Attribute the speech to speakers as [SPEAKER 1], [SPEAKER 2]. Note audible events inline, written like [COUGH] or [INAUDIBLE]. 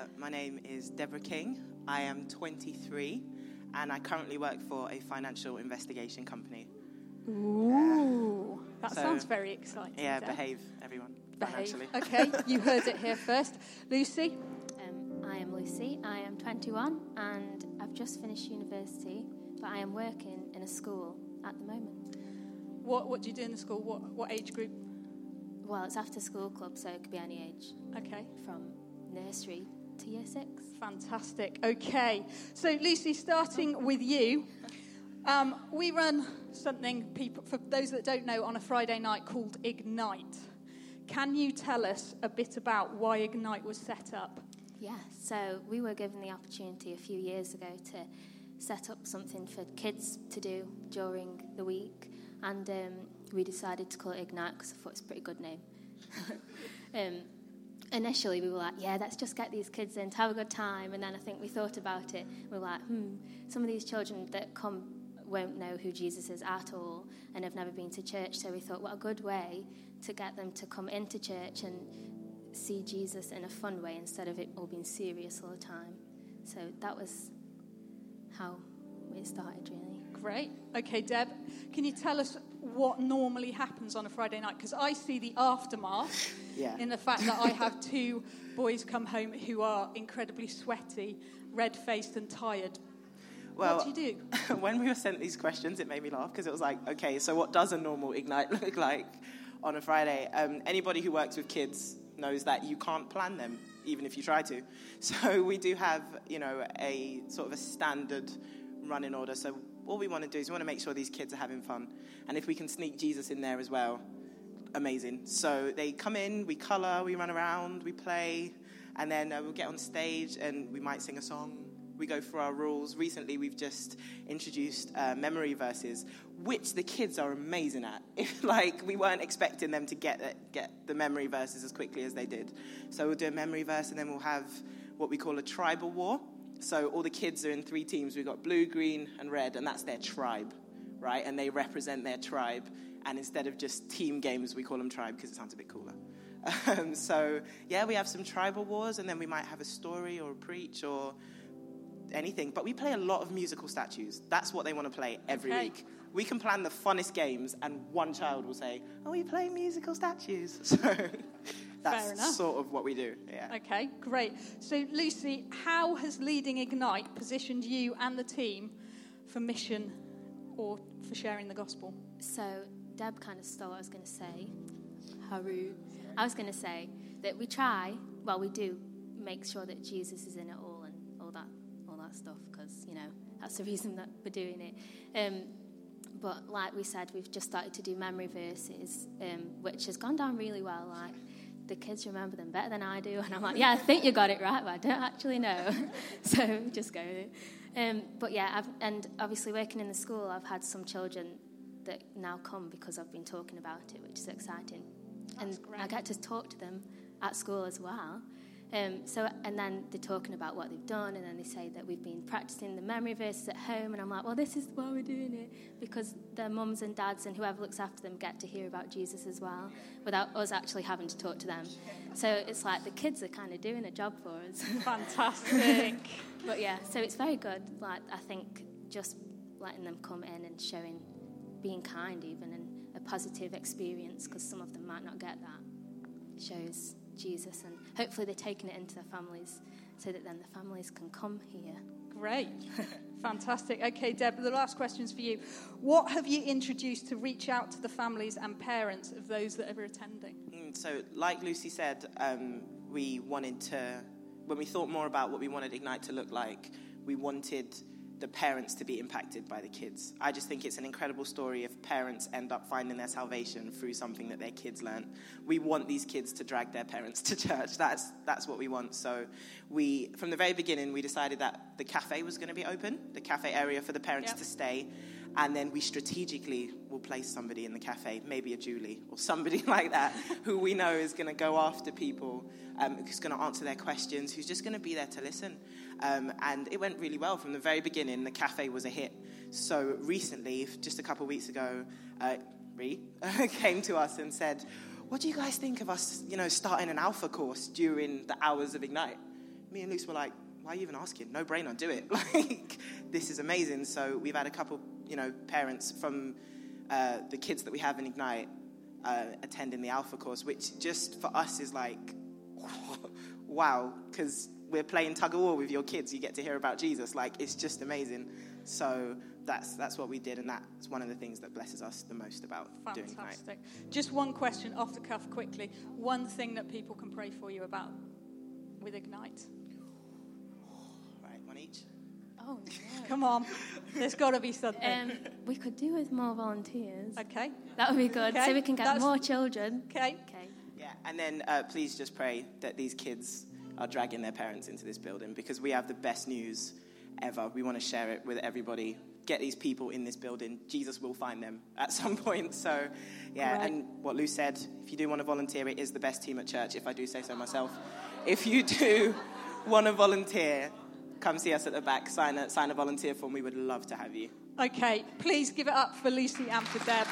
[SPEAKER 1] Uh, my name is Deborah King. I am 23 and I currently work for a financial investigation company.
[SPEAKER 2] Ooh, that
[SPEAKER 1] So-
[SPEAKER 2] sounds very exciting.
[SPEAKER 1] Yeah,
[SPEAKER 2] Deb.
[SPEAKER 1] behave, everyone,
[SPEAKER 2] Behave.
[SPEAKER 1] financially. [LAUGHS]
[SPEAKER 2] Okay, you heard it here first. Lucy?
[SPEAKER 3] Um, I am Lucy. I am 21 and I've just finished university, but I am working in a school at the moment.
[SPEAKER 2] What, what do you do in the school? What, what age group?
[SPEAKER 3] Well, it's after school club, so it could be any age,
[SPEAKER 2] Okay,
[SPEAKER 3] from nursery to year six.
[SPEAKER 2] fantastic. Okay, so Lucy, starting with you, um, we run something, people, for those that don't know, on a Friday night called Ignite. Can you tell us a bit about why Ignite was set up?
[SPEAKER 3] Yeah, so we were given the opportunity a few years ago to set up something for kids to do during the week, and um, we decided to call it Ignite because I thought it's a pretty good name. [LAUGHS] um, initially, we were like, yeah, let's just get these kids in to have a good time, and then I think we thought about it. We were like, hmm, some of these children that come won't know who Jesus is at all and have never been to church, so we thought, what a good way to get them to come into church and see Jesus in a fun way instead of it all being serious all the time. So that was how it started, really.
[SPEAKER 2] Great. Okay, Deb, can you tell us what normally happens on a Friday night? Because I see the aftermath
[SPEAKER 1] Yeah.
[SPEAKER 2] in the fact that I have two boys come home who are incredibly sweaty, red faced, and tired.
[SPEAKER 1] Well,
[SPEAKER 2] what do you do? [LAUGHS]
[SPEAKER 1] when we were sent these questions, it made me laugh because it was like, okay, so what does a normal Ignite [LAUGHS] look like on a Friday? Um, anybody who works with kids knows that you can't plan them, even if you try to. [LAUGHS] So we do have, you know, a sort of a standard running order. So all we want to do is we want to make sure these kids are having fun. And if we can sneak Jesus in there as well, amazing. So they come in, we colour, we run around, we play, and then uh, we'll get on stage and we might sing a song. We go through our rules. Recently, we've just introduced uh, memory verses, which the kids are amazing at. [LAUGHS] Like we weren't expecting them to get get the memory verses as quickly as they did. So we'll do a memory verse, and then we'll have what we call a tribal war. So all the kids are in three teams. We've got blue, green, and red, and that's their tribe, right? And they represent their tribe. And instead of just team games, we call them tribe because it sounds a bit cooler. Um, [LAUGHS] so yeah, we have some tribal wars, and then we might have a story or a preach or anything. But we play a lot of musical statues. That's what they want to play every
[SPEAKER 2] Okay.
[SPEAKER 1] week. We can plan the funnest games, and one child will say, "Oh, we play musical statues." [LAUGHS] So that's
[SPEAKER 2] enough.
[SPEAKER 1] sort of what we do. Yeah.
[SPEAKER 2] Okay, great. So, Lucy, how has leading Ignite positioned you and the team for mission or for sharing the gospel?
[SPEAKER 3] So Deb kind of stole what I was going to say. Haru. I was going to say that we try, well, we do make sure that Jesus is in it all and all that, all that stuff, because you know that's the [LAUGHS] reason that we're doing it. Um, but like we said, we've just started to do memory verses, um, which has gone down really well. Like the kids remember them better than I do, and I'm like, yeah, I think you got it right, but I don't actually know. [LAUGHS] so just go with it. Um, but yeah, I've, and obviously working in the school, I've had some children that now come because I've been talking about it, which is exciting.
[SPEAKER 2] That's
[SPEAKER 3] and
[SPEAKER 2] great.
[SPEAKER 3] I get to talk to them at school as well. Um, so, and then they're talking about what they've done, and then they say that we've been practicing the memory verses at home, and I'm like, well, this is why we're doing it because their mums and dads and whoever looks after them get to hear about Jesus as well, without us actually having to talk to them. So it's like the kids are kind of doing a job for us. [LAUGHS]
[SPEAKER 2] Fantastic.
[SPEAKER 3] But yeah, so it's very good. Like I think just letting them come in and showing, being kind even, and a positive experience because some of them might not get that, shows Jesus, and hopefully they're taking it into their families so that then the families can come here.
[SPEAKER 2] Great. [LAUGHS] Fantastic. Okay, Deb, the last question's for you. What have you introduced to reach out to the families and parents of those that are attending?
[SPEAKER 1] Mm, So, like Lucy said, um, we wanted to, when we thought more about what we wanted Ignite to look like, we wanted the parents to be impacted by the kids. I just think it's an incredible story if parents end up finding their salvation through something that their kids learn. We want these kids to drag their parents [LAUGHS] to church. That's, that's what we want. So, we, from the very beginning, we decided that the cafe was going to be open, the cafe area for the parents
[SPEAKER 2] Yep.
[SPEAKER 1] to stay. And then we strategically will place somebody in the cafe, maybe a Julie or somebody [LAUGHS] like that, who we know is going to go after people, um, who's going to answer their questions, who's just going to be there to listen. Um, and it went really well from the very beginning. The cafe was a hit. So recently, just a couple of weeks ago, uh, Ree [LAUGHS] came to us and said, "What do you guys think of us, you know, starting an alpha course during the hours of Ignite?" me and Luce were like, why are you even asking? No brainer, do it. [LAUGHS] Like, this is amazing. So we've had a couple, you know, parents from uh, the kids that we have in Ignite uh, attending the Alpha course, which just for us is like, [LAUGHS] wow, because we're playing tug of war with your kids. You get to hear about Jesus. Like, it's just amazing. So that's, that's what we did, and that's one of the things that blesses us the most about doing Ignite.
[SPEAKER 2] Fantastic. Just one question off the cuff quickly. One thing that people can pray for you about with Ignite.
[SPEAKER 1] Right, one each.
[SPEAKER 3] Oh, no.
[SPEAKER 2] Come on. There's got to be something.
[SPEAKER 3] Um, we could do with more volunteers.
[SPEAKER 2] okay.
[SPEAKER 3] That would be good,
[SPEAKER 2] Okay,
[SPEAKER 3] so we can get
[SPEAKER 2] that's-
[SPEAKER 3] more children.
[SPEAKER 2] Okay.
[SPEAKER 3] Okay.
[SPEAKER 1] Yeah, and then uh, please just pray that these kids are dragging their parents into this building because we have the best news ever. We want to share it with everybody. Get these people in this building. Jesus will find them at some [LAUGHS] point. So, yeah,
[SPEAKER 2] Right.
[SPEAKER 1] and what Lou said, if you do want to volunteer, it is the best team at church, if I do say so myself. If you do [LAUGHS] want to volunteer, come see us at the back, sign a, sign a volunteer form. We would love to have you.
[SPEAKER 2] Okay. Please give it up for Lucy and for Deb.